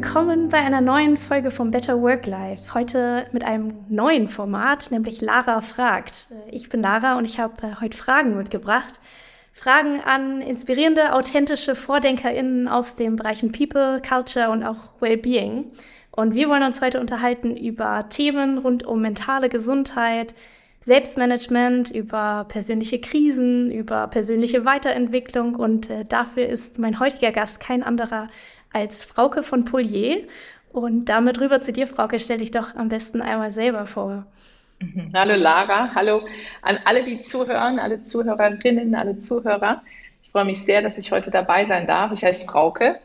willkommen bei einer neuen Folge vom Better Work Life. Heute mit einem neuen Format, nämlich Lara fragt. Ich bin Lara und ich habe äh, heute Fragen mitgebracht. Fragen an inspirierende, authentische VordenkerInnen aus den Bereichen People, Culture und auch Wellbeing. Und wir wollen uns heute unterhalten über Themen rund um mentale Gesundheit, Selbstmanagement, über persönliche Krisen, über persönliche Weiterentwicklung. Und äh, dafür ist mein heutiger Gast kein anderer als Frauke von Polier. Und damit rüber zu dir, Frauke, stell dich doch am besten einmal selber vor. Mhm. Hallo Lara, hallo an alle, die zuhören, alle Zuhörerinnen, alle Zuhörer. Ich freue mich sehr, dass ich heute dabei sein darf. Ich heiße Frauke,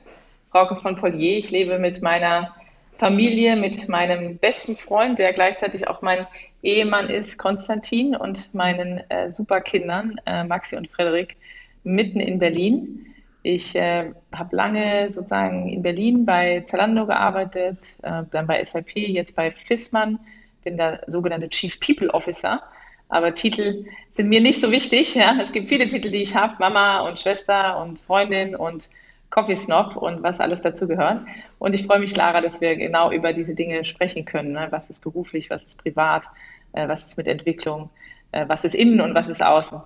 Frauke von Polier. Ich lebe mit meiner Familie, mit meinem besten Freund, der gleichzeitig auch mein Ehemann ist, Konstantin, und meinen äh, Superkindern, äh, Maxi und Frederik, mitten in Berlin. Ich äh, habe lange sozusagen in Berlin bei Zalando gearbeitet, äh, dann bei SAP, jetzt bei Fissmann, bin der sogenannte Chief People Officer. Aber Titel sind mir nicht so wichtig. Ja? Es gibt viele Titel, die ich habe, Mama und Schwester und Freundin und Coffee Snob und was alles dazu gehört. Und ich freue mich, Lara, dass wir genau über diese Dinge sprechen können. Ne? Was ist beruflich, was ist privat, äh, was ist mit Entwicklung, äh, was ist innen und was ist außen.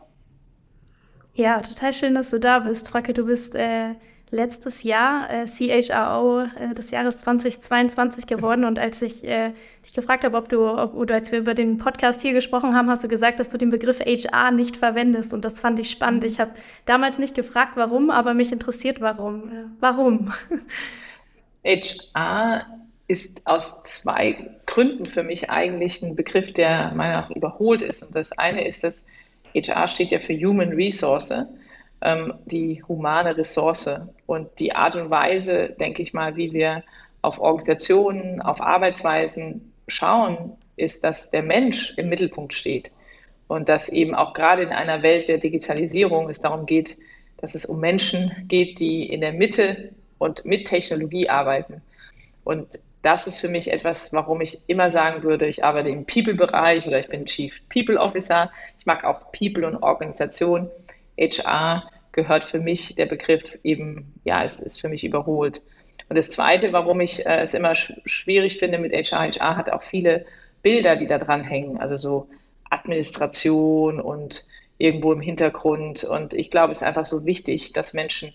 Ja, total schön, dass du da bist. Fracke, du bist äh, letztes Jahr äh, CHRO äh, des Jahres 2022 geworden. Und als ich äh, dich gefragt habe, ob du, ob, oder als wir über den Podcast hier gesprochen haben, hast du gesagt, dass du den Begriff HR nicht verwendest. Und das fand ich spannend. Ich habe damals nicht gefragt, warum, aber mich interessiert, warum. Äh, warum? HR ist aus zwei Gründen für mich eigentlich ein Begriff, der meiner Meinung nach überholt ist. Und das eine ist, dass HR steht ja für Human Resource, ähm, die humane Ressource. Und die Art und Weise, denke ich mal, wie wir auf Organisationen, auf Arbeitsweisen schauen, ist, dass der Mensch im Mittelpunkt steht. Und dass eben auch gerade in einer Welt der Digitalisierung es darum geht, dass es um Menschen geht, die in der Mitte und mit Technologie arbeiten. Und das ist für mich etwas, warum ich immer sagen würde, ich arbeite im People-Bereich oder ich bin Chief People Officer. Ich mag auch People und Organisation. HR gehört für mich, der Begriff eben, ja, es ist für mich überholt. Und das Zweite, warum ich äh, es immer sch schwierig finde mit HR, HR hat auch viele Bilder, die da dran hängen, also so Administration und irgendwo im Hintergrund. Und ich glaube, es ist einfach so wichtig, dass Menschen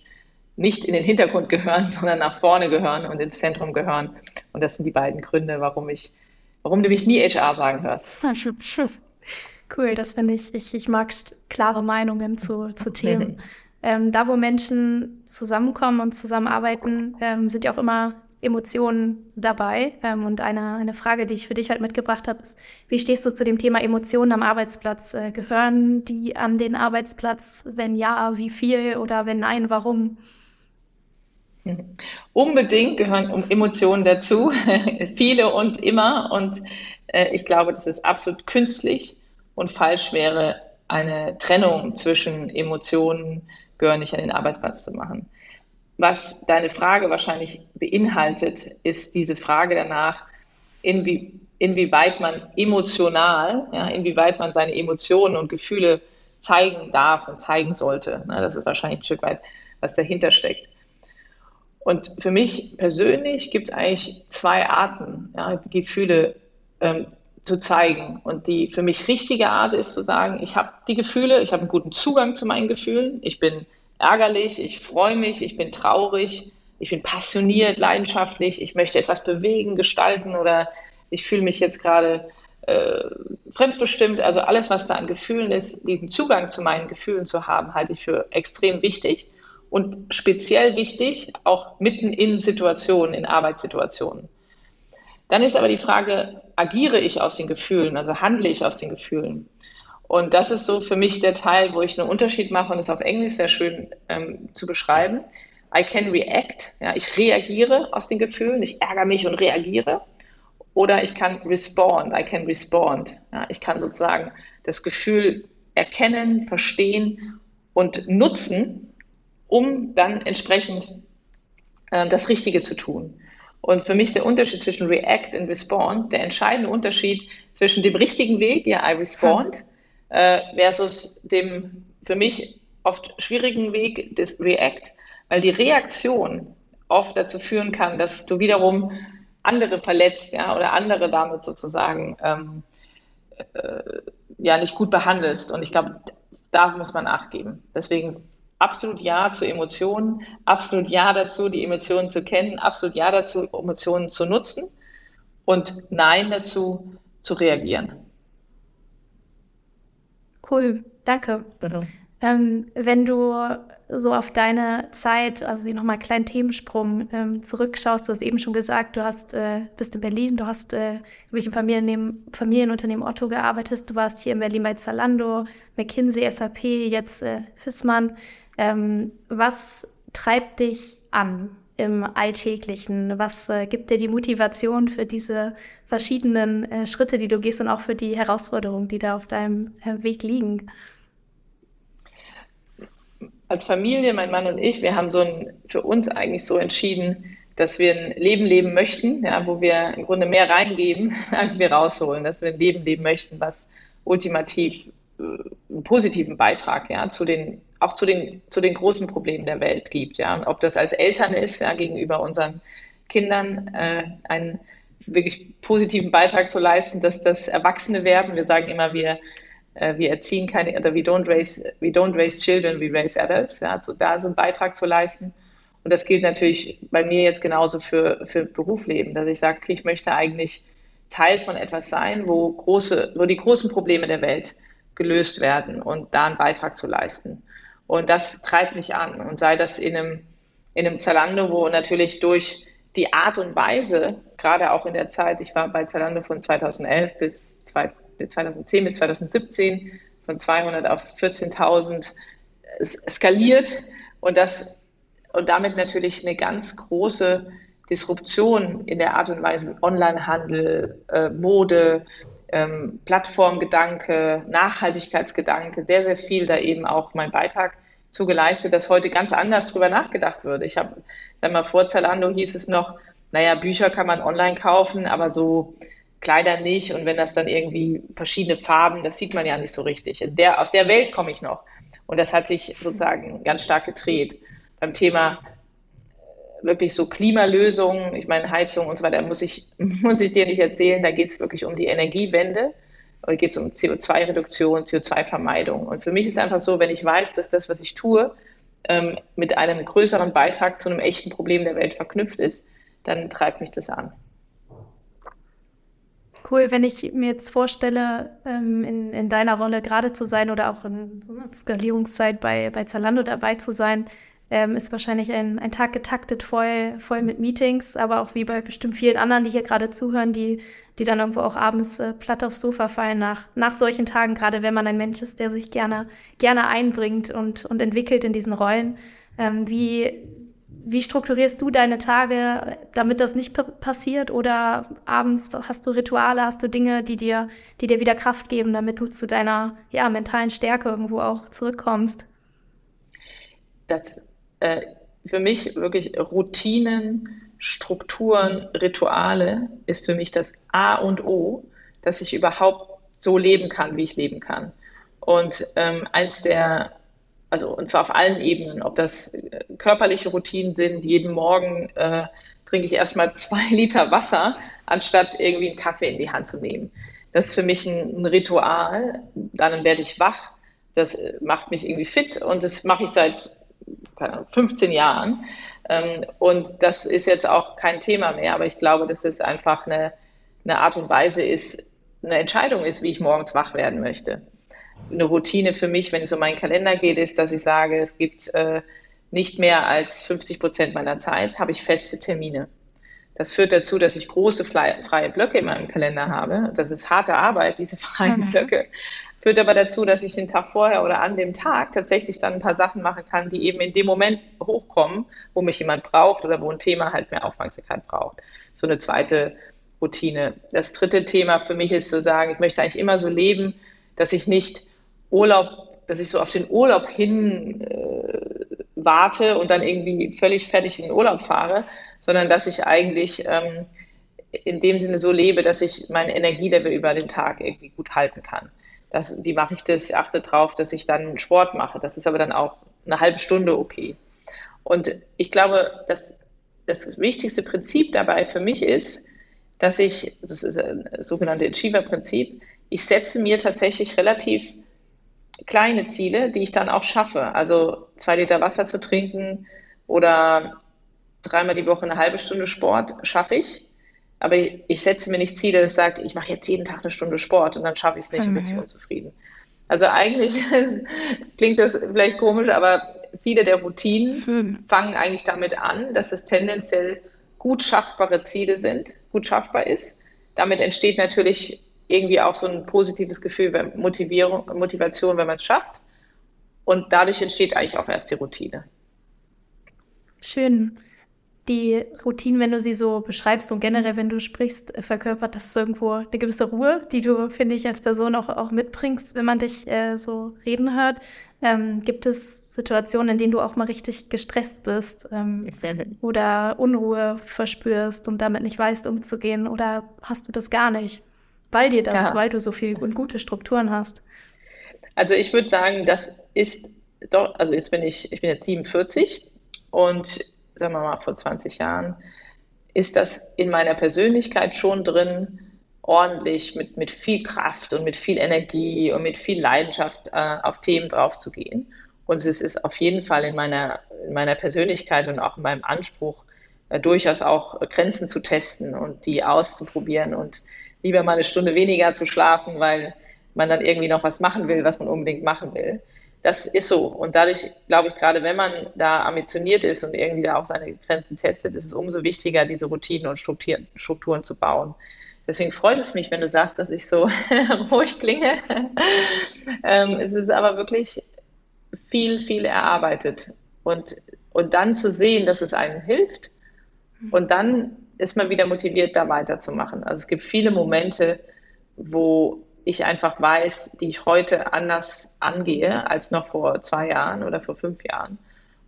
nicht in den Hintergrund gehören, sondern nach vorne gehören und ins Zentrum gehören. Und das sind die beiden Gründe, warum ich, warum du mich nie HR sagen hörst. Cool, das finde ich, ich, ich mag klare Meinungen zu, zu Themen. ähm, da, wo Menschen zusammenkommen und zusammenarbeiten, ähm, sind ja auch immer Emotionen dabei. Ähm, und eine, eine Frage, die ich für dich heute mitgebracht habe, ist, wie stehst du zu dem Thema Emotionen am Arbeitsplatz? Äh, gehören die an den Arbeitsplatz? Wenn ja, wie viel? Oder wenn nein, warum? Unbedingt gehören Emotionen dazu, viele und immer. Und äh, ich glaube, dass es absolut künstlich und falsch wäre, eine Trennung zwischen Emotionen gehören nicht an den Arbeitsplatz zu machen. Was deine Frage wahrscheinlich beinhaltet, ist diese Frage danach, inwie, inwieweit man emotional, ja, inwieweit man seine Emotionen und Gefühle zeigen darf und zeigen sollte. Na, das ist wahrscheinlich ein Stück weit, was dahinter steckt. Und für mich persönlich gibt es eigentlich zwei Arten, ja, Gefühle ähm, zu zeigen. Und die für mich richtige Art ist zu sagen, ich habe die Gefühle, ich habe einen guten Zugang zu meinen Gefühlen, ich bin ärgerlich, ich freue mich, ich bin traurig, ich bin passioniert, leidenschaftlich, ich möchte etwas bewegen, gestalten oder ich fühle mich jetzt gerade äh, fremdbestimmt. Also alles, was da an Gefühlen ist, diesen Zugang zu meinen Gefühlen zu haben, halte ich für extrem wichtig und speziell wichtig, auch mitten in Situationen, in Arbeitssituationen. Dann ist aber die Frage, agiere ich aus den Gefühlen, also handle ich aus den Gefühlen? Und das ist so für mich der Teil, wo ich einen Unterschied mache und es auf Englisch sehr schön ähm, zu beschreiben. I can react, ja, ich reagiere aus den Gefühlen, ich ärgere mich und reagiere. Oder ich kann respond, I can respond. Ja, ich kann sozusagen das Gefühl erkennen, verstehen und nutzen, um dann entsprechend äh, das Richtige zu tun. Und für mich der Unterschied zwischen React und Respond, der entscheidende Unterschied zwischen dem richtigen Weg, ja, I respond, äh, versus dem für mich oft schwierigen Weg des React, weil die Reaktion oft dazu führen kann, dass du wiederum andere verletzt, ja, oder andere damit sozusagen ähm, äh, ja nicht gut behandelst. Und ich glaube, da muss man nachgeben. Deswegen absolut Ja zu Emotionen, absolut Ja dazu, die Emotionen zu kennen, absolut Ja dazu, Emotionen zu nutzen und Nein dazu, zu reagieren. Cool, danke. Ähm, wenn du so auf deine Zeit, also wie nochmal einen kleinen Themensprung ähm, zurückschaust, du hast eben schon gesagt, du hast, äh, bist in Berlin, du hast äh, im Familienunternehmen, Familienunternehmen Otto gearbeitet, du warst hier in Berlin bei Zalando, McKinsey, SAP, jetzt äh, Fissmann. Ähm, was treibt dich an im Alltäglichen? Was äh, gibt dir die Motivation für diese verschiedenen äh, Schritte, die du gehst und auch für die Herausforderungen, die da auf deinem äh, Weg liegen? Als Familie, mein Mann und ich, wir haben so ein, für uns eigentlich so entschieden, dass wir ein Leben leben möchten, ja, wo wir im Grunde mehr reingeben, als wir rausholen, dass wir ein Leben leben möchten, was ultimativ äh, einen positiven Beitrag ja, zu den auch zu den, zu den großen Problemen der Welt gibt. Ja. Und ob das als Eltern ist, ja, gegenüber unseren Kindern äh, einen wirklich positiven Beitrag zu leisten, dass das Erwachsene werden. Wir sagen immer, wir, äh, wir erziehen keine, oder we don't raise, we don't raise children, we raise adults. Ja, also da so einen Beitrag zu leisten. Und das gilt natürlich bei mir jetzt genauso für, für Berufsleben, dass ich sage, okay, ich möchte eigentlich Teil von etwas sein, wo, große, wo die großen Probleme der Welt gelöst werden und da einen Beitrag zu leisten. Und das treibt mich an. Und sei das in einem, in einem Zalando, wo natürlich durch die Art und Weise, gerade auch in der Zeit, ich war bei Zalando von 2011 bis 2010 bis 2017, von 200 auf 14.000 skaliert und das und damit natürlich eine ganz große Disruption in der Art und Weise Onlinehandel, äh, Mode, ähm, Plattformgedanke, Nachhaltigkeitsgedanke, sehr, sehr viel da eben auch mein Beitrag zu dass heute ganz anders drüber nachgedacht wird. Ich habe, sag mal, vor Zalando hieß es noch, naja, Bücher kann man online kaufen, aber so Kleider nicht. Und wenn das dann irgendwie verschiedene Farben, das sieht man ja nicht so richtig. Der, aus der Welt komme ich noch. Und das hat sich sozusagen ganz stark gedreht. Beim Thema äh, wirklich so Klimalösungen, ich meine Heizung und so weiter, muss ich, muss ich dir nicht erzählen, da geht es wirklich um die Energiewende geht es um CO2-Reduktion, CO2-Vermeidung. Und für mich ist es einfach so, wenn ich weiß, dass das, was ich tue, ähm, mit einem größeren Beitrag zu einem echten Problem der Welt verknüpft ist, dann treibt mich das an. Cool, wenn ich mir jetzt vorstelle, ähm, in, in deiner Rolle gerade zu sein oder auch in so einer Skalierungszeit bei, bei Zalando dabei zu sein, ähm, ist wahrscheinlich ein, ein Tag getaktet voll, voll mit Meetings, aber auch wie bei bestimmt vielen anderen, die hier gerade zuhören, die, die dann irgendwo auch abends äh, platt aufs Sofa fallen nach, nach solchen Tagen, gerade wenn man ein Mensch ist, der sich gerne, gerne einbringt und, und entwickelt in diesen Rollen. Ähm, wie, wie strukturierst du deine Tage, damit das nicht passiert? Oder abends hast du Rituale, hast du Dinge, die dir, die dir wieder Kraft geben, damit du zu deiner ja, mentalen Stärke irgendwo auch zurückkommst? Das äh, für mich wirklich Routinen, Strukturen, Rituale ist für mich das A und O, dass ich überhaupt so leben kann, wie ich leben kann. Und ähm, eins der, also und zwar auf allen Ebenen, ob das äh, körperliche Routinen sind, jeden Morgen äh, trinke ich erstmal zwei Liter Wasser, anstatt irgendwie einen Kaffee in die Hand zu nehmen. Das ist für mich ein, ein Ritual. Dann werde ich wach. Das äh, macht mich irgendwie fit und das mache ich seit 15 Jahren. Ähm, und das ist jetzt auch kein Thema mehr, aber ich glaube, dass es einfach eine, eine Art und Weise ist, eine Entscheidung ist, wie ich morgens wach werden möchte. Eine Routine für mich, wenn es um meinen Kalender geht, ist, dass ich sage, es gibt äh, nicht mehr als 50 Prozent meiner Zeit, habe ich feste Termine. Das führt dazu, dass ich große freie Blöcke in meinem Kalender habe. Das ist harte Arbeit, diese freien. Blöcke Führt aber dazu, dass ich den Tag vorher oder an dem Tag tatsächlich dann ein paar Sachen machen kann, die eben in dem Moment hochkommen, wo mich jemand braucht oder wo ein Thema halt mehr Aufmerksamkeit braucht. So eine zweite Routine. Das dritte Thema für mich ist zu sagen, ich möchte eigentlich immer so leben, dass ich nicht Urlaub, dass ich so auf den Urlaub hin äh, warte und dann irgendwie völlig fertig in den Urlaub fahre, sondern dass ich eigentlich ähm, in dem Sinne so lebe, dass ich meine Energielevel über den Tag irgendwie gut halten kann. Das, wie mache ich das? Ich achte darauf, dass ich dann Sport mache. Das ist aber dann auch eine halbe Stunde okay. Und ich glaube, dass das wichtigste Prinzip dabei für mich ist, dass ich, das ist das sogenannte Achiever-Prinzip, ich setze mir tatsächlich relativ kleine Ziele, die ich dann auch schaffe. Also zwei Liter Wasser zu trinken oder dreimal die Woche eine halbe Stunde Sport schaffe ich. Aber ich setze mir nicht Ziele, das sagt, ich mache jetzt jeden Tag eine Stunde Sport und dann schaffe ich es nicht mhm. und bin ich unzufrieden. Also eigentlich klingt das vielleicht komisch, aber viele der Routinen Schön. fangen eigentlich damit an, dass es tendenziell gut schaffbare Ziele sind, gut schaffbar ist. Damit entsteht natürlich irgendwie auch so ein positives Gefühl, Motivierung, Motivation, wenn man es schafft. Und dadurch entsteht eigentlich auch erst die Routine. Schön. Die Routine, wenn du sie so beschreibst und generell, wenn du sprichst, verkörpert das irgendwo eine gewisse Ruhe, die du, finde ich, als Person auch, auch mitbringst, wenn man dich äh, so reden hört. Ähm, gibt es Situationen, in denen du auch mal richtig gestresst bist ähm, oder Unruhe verspürst und damit nicht weißt, umzugehen? Oder hast du das gar nicht? Weil dir das, ja. weil du so viel und gute Strukturen hast. Also ich würde sagen, das ist doch, also jetzt bin ich, ich bin jetzt 47 und sagen wir mal vor 20 Jahren ist das in meiner Persönlichkeit schon drin, ordentlich mit, mit viel Kraft und mit viel Energie und mit viel Leidenschaft äh, auf Themen draufzugehen. Und es ist auf jeden Fall in meiner, in meiner Persönlichkeit und auch in meinem Anspruch, äh, durchaus auch Grenzen zu testen und die auszuprobieren und lieber mal eine Stunde weniger zu schlafen, weil man dann irgendwie noch was machen will, was man unbedingt machen will. Das ist so. Und dadurch glaube ich, gerade wenn man da ambitioniert ist und irgendwie da auch seine Grenzen testet, ist es umso wichtiger, diese Routinen und Strukturen, Strukturen zu bauen. Deswegen freut es mich, wenn du sagst, dass ich so ruhig klinge. ähm, es ist aber wirklich viel, viel erarbeitet. Und, und dann zu sehen, dass es einem hilft und dann ist man wieder motiviert, da weiterzumachen. Also es gibt viele Momente, wo ich einfach weiß, die ich heute anders angehe als noch vor zwei Jahren oder vor fünf Jahren.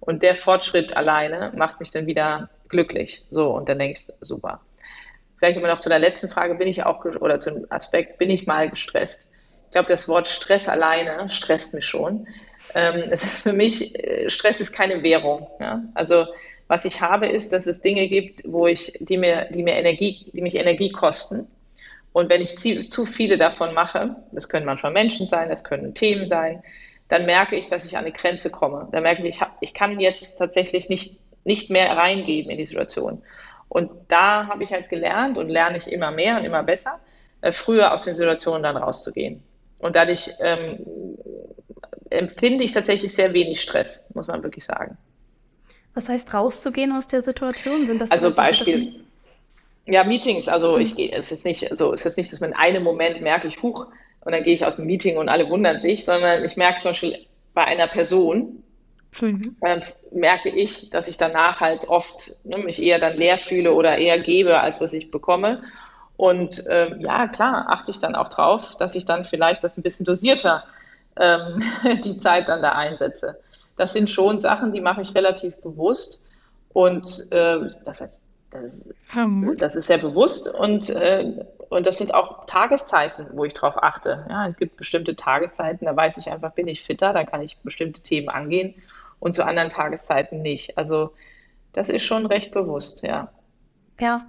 Und der Fortschritt alleine macht mich dann wieder glücklich. So, und dann denkst du, super. Vielleicht immer noch zu der letzten Frage, bin ich auch, oder zum Aspekt, bin ich mal gestresst? Ich glaube, das Wort Stress alleine stresst mich schon. Ähm, es ist für mich, äh, Stress ist keine Währung. Ja? Also was ich habe, ist, dass es Dinge gibt, wo ich, die mir, die mir Energie, die mich Energie kosten. Und wenn ich zu, zu viele davon mache, das können manchmal Menschen sein, das können Themen sein, dann merke ich, dass ich an eine Grenze komme. Dann merke ich, ich, hab, ich kann jetzt tatsächlich nicht, nicht mehr reingeben in die Situation. Und da habe ich halt gelernt und lerne ich immer mehr und immer besser, äh, früher aus den Situationen dann rauszugehen. Und dadurch ähm, empfinde ich tatsächlich sehr wenig Stress, muss man wirklich sagen. Was heißt rauszugehen aus der Situation? Sind das also Beispiel, ja, Meetings, also hm. ich gehe, es ist nicht so, es ist nicht, dass man in einem Moment merke ich, huch, und dann gehe ich aus dem Meeting und alle wundern sich, sondern ich merke zum Beispiel bei einer Person, mhm. äh, merke ich, dass ich danach halt oft ne, mich eher dann leer fühle oder eher gebe, als dass ich bekomme. Und äh, ja, klar, achte ich dann auch drauf, dass ich dann vielleicht das ein bisschen dosierter ähm, die Zeit dann da einsetze. Das sind schon Sachen, die mache ich relativ bewusst. Und äh, das, heißt, das, das, ist sehr bewusst und, äh, und das sind auch Tageszeiten, wo ich darauf achte. Ja, es gibt bestimmte Tageszeiten, da weiß ich einfach, bin ich fitter, da kann ich bestimmte Themen angehen und zu anderen Tageszeiten nicht. Also das ist schon recht bewusst, ja. Ja,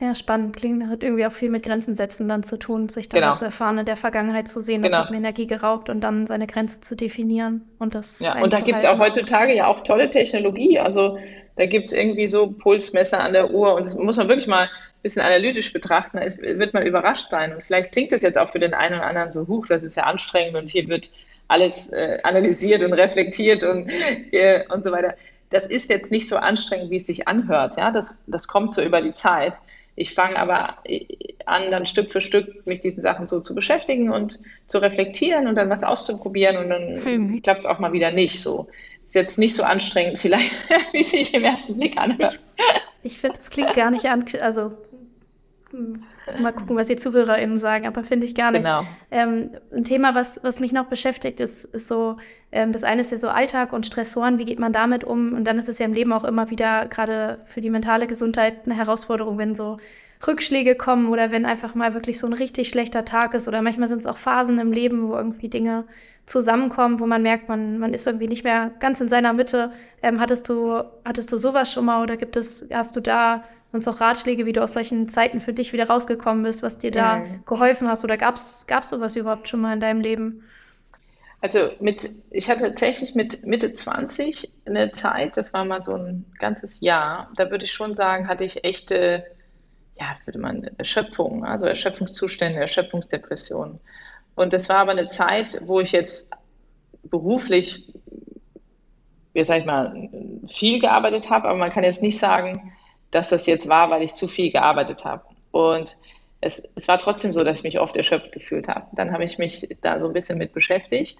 ja, spannend. Klingt, hat irgendwie auch viel mit Grenzen setzen dann zu tun, sich dann genau. zu erfahren, in der Vergangenheit zu sehen, das genau. hat mir Energie geraubt und dann seine Grenze zu definieren und das Ja, und da gibt es auch heutzutage ja auch tolle Technologie. Also da gibt es irgendwie so Pulsmesser an der Uhr und das muss man wirklich mal ein bisschen analytisch betrachten. Es wird man überrascht sein. Und vielleicht klingt das jetzt auch für den einen oder anderen so, huch, das ist ja anstrengend und hier wird alles äh, analysiert und reflektiert und, äh, und so weiter. Das ist jetzt nicht so anstrengend, wie es sich anhört. Ja? Das, das kommt so über die Zeit. Ich fange aber an, dann Stück für Stück mich diesen Sachen so zu beschäftigen und zu reflektieren und dann was auszuprobieren und dann klappt es auch mal wieder nicht so. Ist jetzt nicht so anstrengend vielleicht, wie sich im ersten Blick anhört. Ich, ich finde, es klingt gar nicht an, also Mal gucken, was die ZuhörerInnen sagen, aber finde ich gar nicht. Genau. Ähm, ein Thema, was, was mich noch beschäftigt, ist, ist so, ähm, das eine ist ja so Alltag und Stressoren, wie geht man damit um? Und dann ist es ja im Leben auch immer wieder, gerade für die mentale Gesundheit, eine Herausforderung, wenn so Rückschläge kommen oder wenn einfach mal wirklich so ein richtig schlechter Tag ist oder manchmal sind es auch Phasen im Leben, wo irgendwie Dinge zusammenkommen, wo man merkt, man, man ist irgendwie nicht mehr ganz in seiner Mitte. Ähm, hattest du, hattest du sowas schon mal oder gibt es, hast du da sonst auch Ratschläge, wie du aus solchen Zeiten für dich wieder rausgekommen bist, was dir da mhm. geholfen hast oder gab es sowas überhaupt schon mal in deinem Leben? Also mit, ich hatte tatsächlich mit Mitte 20 eine Zeit, das war mal so ein ganzes Jahr, da würde ich schon sagen, hatte ich echte, ja, würde man Erschöpfung, also Erschöpfungszustände, Erschöpfungsdepressionen. Und das war aber eine Zeit, wo ich jetzt beruflich, wie sag ich mal, viel gearbeitet habe, aber man kann jetzt nicht sagen, dass das jetzt war, weil ich zu viel gearbeitet habe. Und es, es war trotzdem so, dass ich mich oft erschöpft gefühlt habe. Dann habe ich mich da so ein bisschen mit beschäftigt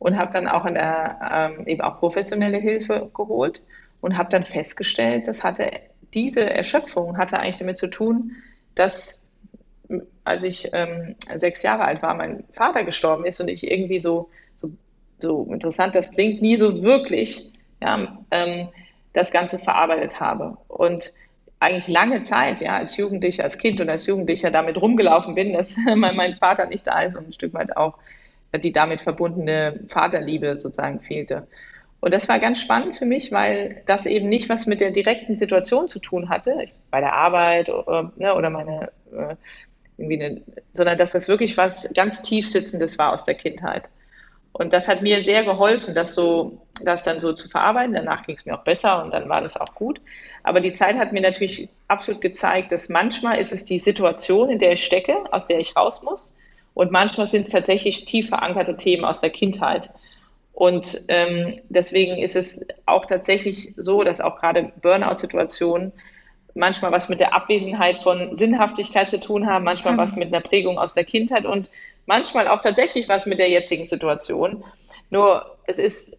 und habe dann auch in der, ähm, eben auch professionelle Hilfe geholt und habe dann festgestellt, das hatte diese Erschöpfung hatte eigentlich damit zu tun, dass als ich ähm, sechs Jahre alt war, mein Vater gestorben ist und ich irgendwie so, so, so interessant, das klingt nie so wirklich, ja, ähm, das Ganze verarbeitet habe. Und eigentlich lange Zeit, ja, als Jugendlicher, als Kind und als Jugendlicher damit rumgelaufen bin, dass mein Vater nicht da ist und ein Stück weit auch die damit verbundene Vaterliebe sozusagen fehlte. Und das war ganz spannend für mich, weil das eben nicht was mit der direkten Situation zu tun hatte, bei der Arbeit oder, äh, ne, oder meine, äh, irgendwie eine, sondern dass das wirklich was ganz tiefsitzendes war aus der Kindheit. Und das hat mir sehr geholfen, das so, das dann so zu verarbeiten. Danach ging es mir auch besser und dann war das auch gut. Aber die Zeit hat mir natürlich absolut gezeigt, dass manchmal ist es die Situation, in der ich stecke, aus der ich raus muss. Und manchmal sind es tatsächlich tief verankerte Themen aus der Kindheit. Und ähm, deswegen ist es auch tatsächlich so, dass auch gerade Burnout-Situationen manchmal was mit der Abwesenheit von Sinnhaftigkeit zu tun haben, manchmal mhm. was mit einer Prägung aus der Kindheit und manchmal auch tatsächlich was mit der jetzigen Situation. Nur es ist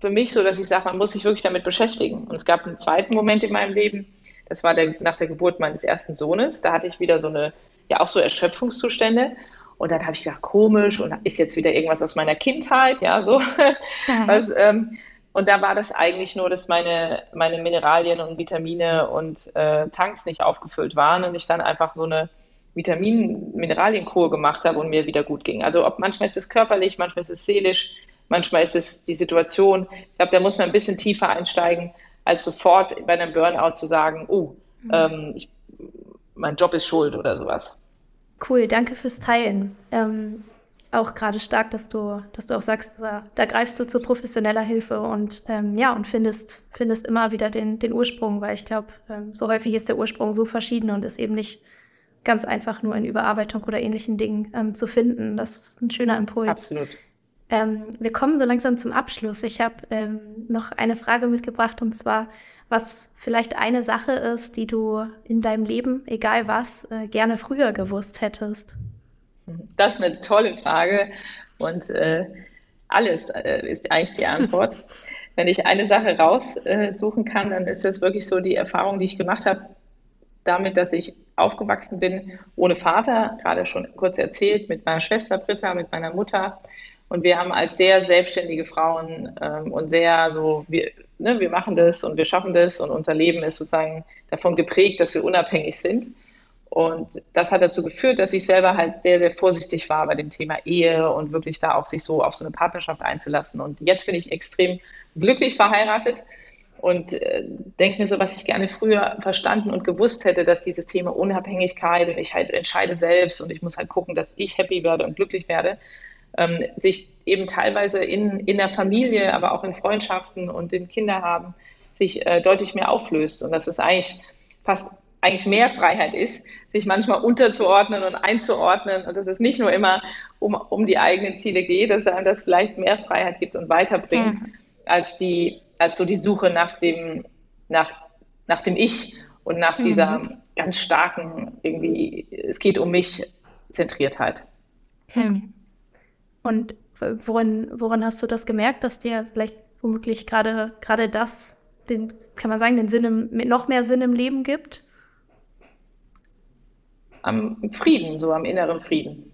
für mich so, dass ich sage, man muss sich wirklich damit beschäftigen. Und es gab einen zweiten Moment in meinem Leben, das war der, nach der Geburt meines ersten Sohnes. Da hatte ich wieder so eine, ja auch so Erschöpfungszustände. Und dann habe ich gedacht, komisch, und ist jetzt wieder irgendwas aus meiner Kindheit, ja, so. Ja. Was, ähm, und da war das eigentlich nur, dass meine, meine Mineralien und Vitamine und äh, Tanks nicht aufgefüllt waren und ich dann einfach so eine Vitamin-Mineralienkur gemacht habe und mir wieder gut ging. Also ob manchmal ist es körperlich, manchmal ist es seelisch, manchmal ist es die Situation. Ich glaube, da muss man ein bisschen tiefer einsteigen, als sofort bei einem Burnout zu sagen, oh, mhm. ähm, ich, mein Job ist schuld oder sowas. Cool, danke fürs Teilen. Ähm, auch gerade stark, dass du, dass du auch sagst, da, da greifst du zu professioneller Hilfe und ähm, ja, und findest, findest immer wieder den, den Ursprung, weil ich glaube, ähm, so häufig ist der Ursprung so verschieden und ist eben nicht ganz einfach nur in Überarbeitung oder ähnlichen Dingen ähm, zu finden. Das ist ein schöner Impuls. Absolut. Ähm, wir kommen so langsam zum Abschluss. Ich habe ähm, noch eine Frage mitgebracht und zwar, was vielleicht eine Sache ist, die du in deinem Leben, egal was, äh, gerne früher gewusst hättest. Das ist eine tolle Frage und äh, alles äh, ist eigentlich die Antwort. Wenn ich eine Sache raussuchen kann, dann ist das wirklich so die Erfahrung, die ich gemacht habe, damit, dass ich aufgewachsen bin ohne Vater, gerade schon kurz erzählt, mit meiner Schwester Britta, mit meiner Mutter. Und wir haben als sehr selbstständige Frauen ähm, und sehr so, wir, ne, wir machen das und wir schaffen das und unser Leben ist sozusagen davon geprägt, dass wir unabhängig sind. Und das hat dazu geführt, dass ich selber halt sehr, sehr vorsichtig war bei dem Thema Ehe und wirklich da auch sich so auf so eine Partnerschaft einzulassen. Und jetzt bin ich extrem glücklich verheiratet und äh, denke mir so, was ich gerne früher verstanden und gewusst hätte, dass dieses Thema Unabhängigkeit und ich halt entscheide selbst und ich muss halt gucken, dass ich happy werde und glücklich werde, ähm, sich eben teilweise in, in der Familie, aber auch in Freundschaften und in Kinder haben, sich äh, deutlich mehr auflöst. Und dass es eigentlich fast eigentlich mehr Freiheit ist, sich manchmal unterzuordnen und einzuordnen und dass es nicht nur immer um, um die eigenen Ziele geht, dass einem das vielleicht mehr Freiheit gibt und weiterbringt, ja. als die als so die Suche nach dem, nach, nach dem Ich und nach mhm. dieser ganz starken, irgendwie, es geht um mich, Zentriertheit. Hm. Und woran, woran hast du das gemerkt, dass dir vielleicht womöglich gerade gerade das, den, kann man sagen, den Sinn im, noch mehr Sinn im Leben gibt? Am Frieden, so am inneren Frieden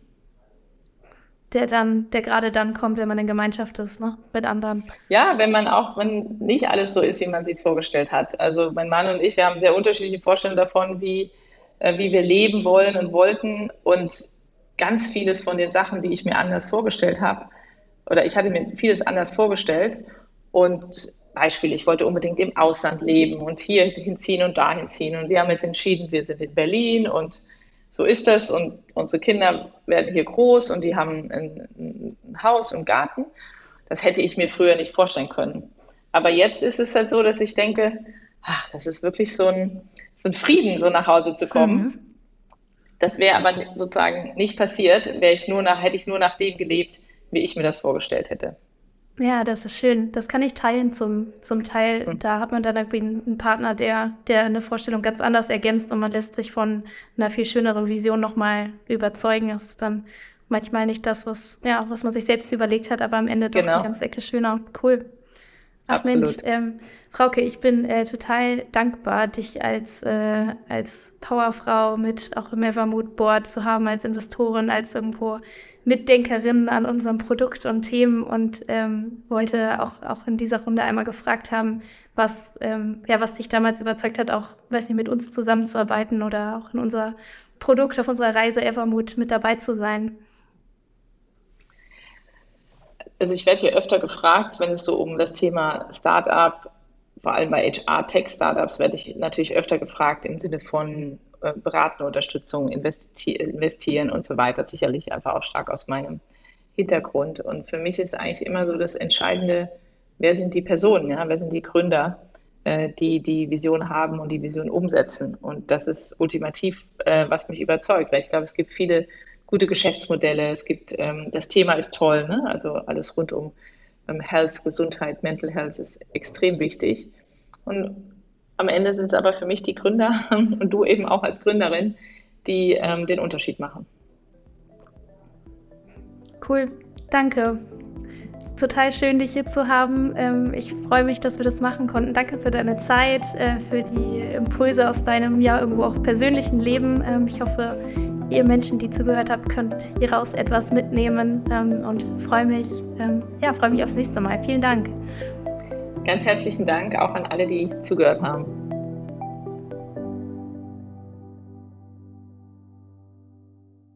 der dann, der gerade dann kommt, wenn man in Gemeinschaft ist, ne, mit anderen. Ja, wenn man auch, wenn nicht alles so ist, wie man sich vorgestellt hat. Also mein Mann und ich, wir haben sehr unterschiedliche Vorstellungen davon, wie, äh, wie wir leben wollen und wollten. Und ganz vieles von den Sachen, die ich mir anders vorgestellt habe, oder ich hatte mir vieles anders vorgestellt. Und Beispiel, ich wollte unbedingt im Ausland leben und hier hinziehen und da hinziehen. Und wir haben jetzt entschieden, wir sind in Berlin und so ist das. Und unsere Kinder werden hier groß und die haben ein, ein Haus und Garten. Das hätte ich mir früher nicht vorstellen können. Aber jetzt ist es halt so, dass ich denke, ach, das ist wirklich so ein, so ein Frieden, so nach Hause zu kommen. Mhm. Das wäre aber sozusagen nicht passiert, wäre ich nur nach, hätte ich nur nach dem gelebt, wie ich mir das vorgestellt hätte. Ja, das ist schön. Das kann ich teilen zum, zum Teil. Mhm. Da hat man dann irgendwie einen Partner, der, der eine Vorstellung ganz anders ergänzt und man lässt sich von einer viel schöneren Vision nochmal überzeugen. Das ist dann manchmal nicht das, was, ja, was man sich selbst überlegt hat, aber am Ende doch genau. eine ganze Ecke schöner. Cool. Ach Absolut. Mensch, ähm, Frauke, ich bin äh, total dankbar, dich als, äh, als Powerfrau mit auch im Evermood Board zu haben, als Investorin, als irgendwo Mitdenkerin an unserem Produkt und Themen. Und ähm, wollte auch, auch in dieser Runde einmal gefragt haben, was, ähm, ja, was dich damals überzeugt hat, auch, weiß nicht, mit uns zusammenzuarbeiten oder auch in unser Produkt auf unserer Reise Evermood mit dabei zu sein. Also ich werde hier öfter gefragt, wenn es so um das Thema Startup, vor allem bei HR-Tech-Startups, werde ich natürlich öfter gefragt im Sinne von äh, beratende Unterstützung, investi investieren und so weiter. Sicherlich einfach auch stark aus meinem Hintergrund. Und für mich ist eigentlich immer so das Entscheidende, wer sind die Personen, ja? wer sind die Gründer, äh, die die Vision haben und die Vision umsetzen. Und das ist ultimativ, äh, was mich überzeugt, weil ich glaube, es gibt viele gute Geschäftsmodelle. Es gibt, ähm, das Thema ist toll, ne? also alles rund um Health, Gesundheit, Mental Health ist extrem wichtig. Und am Ende sind es aber für mich die Gründer und du eben auch als Gründerin, die ähm, den Unterschied machen. Cool, danke. Es ist total schön, dich hier zu haben. Ähm, ich freue mich, dass wir das machen konnten. Danke für deine Zeit, äh, für die Impulse aus deinem ja irgendwo auch persönlichen Leben. Ähm, ich hoffe, ihr Menschen, die zugehört habt, könnt hieraus etwas mitnehmen ähm, und freue mich, ja, freue mich aufs nächste Mal. Vielen Dank. Ganz herzlichen Dank auch an alle, die zugehört haben.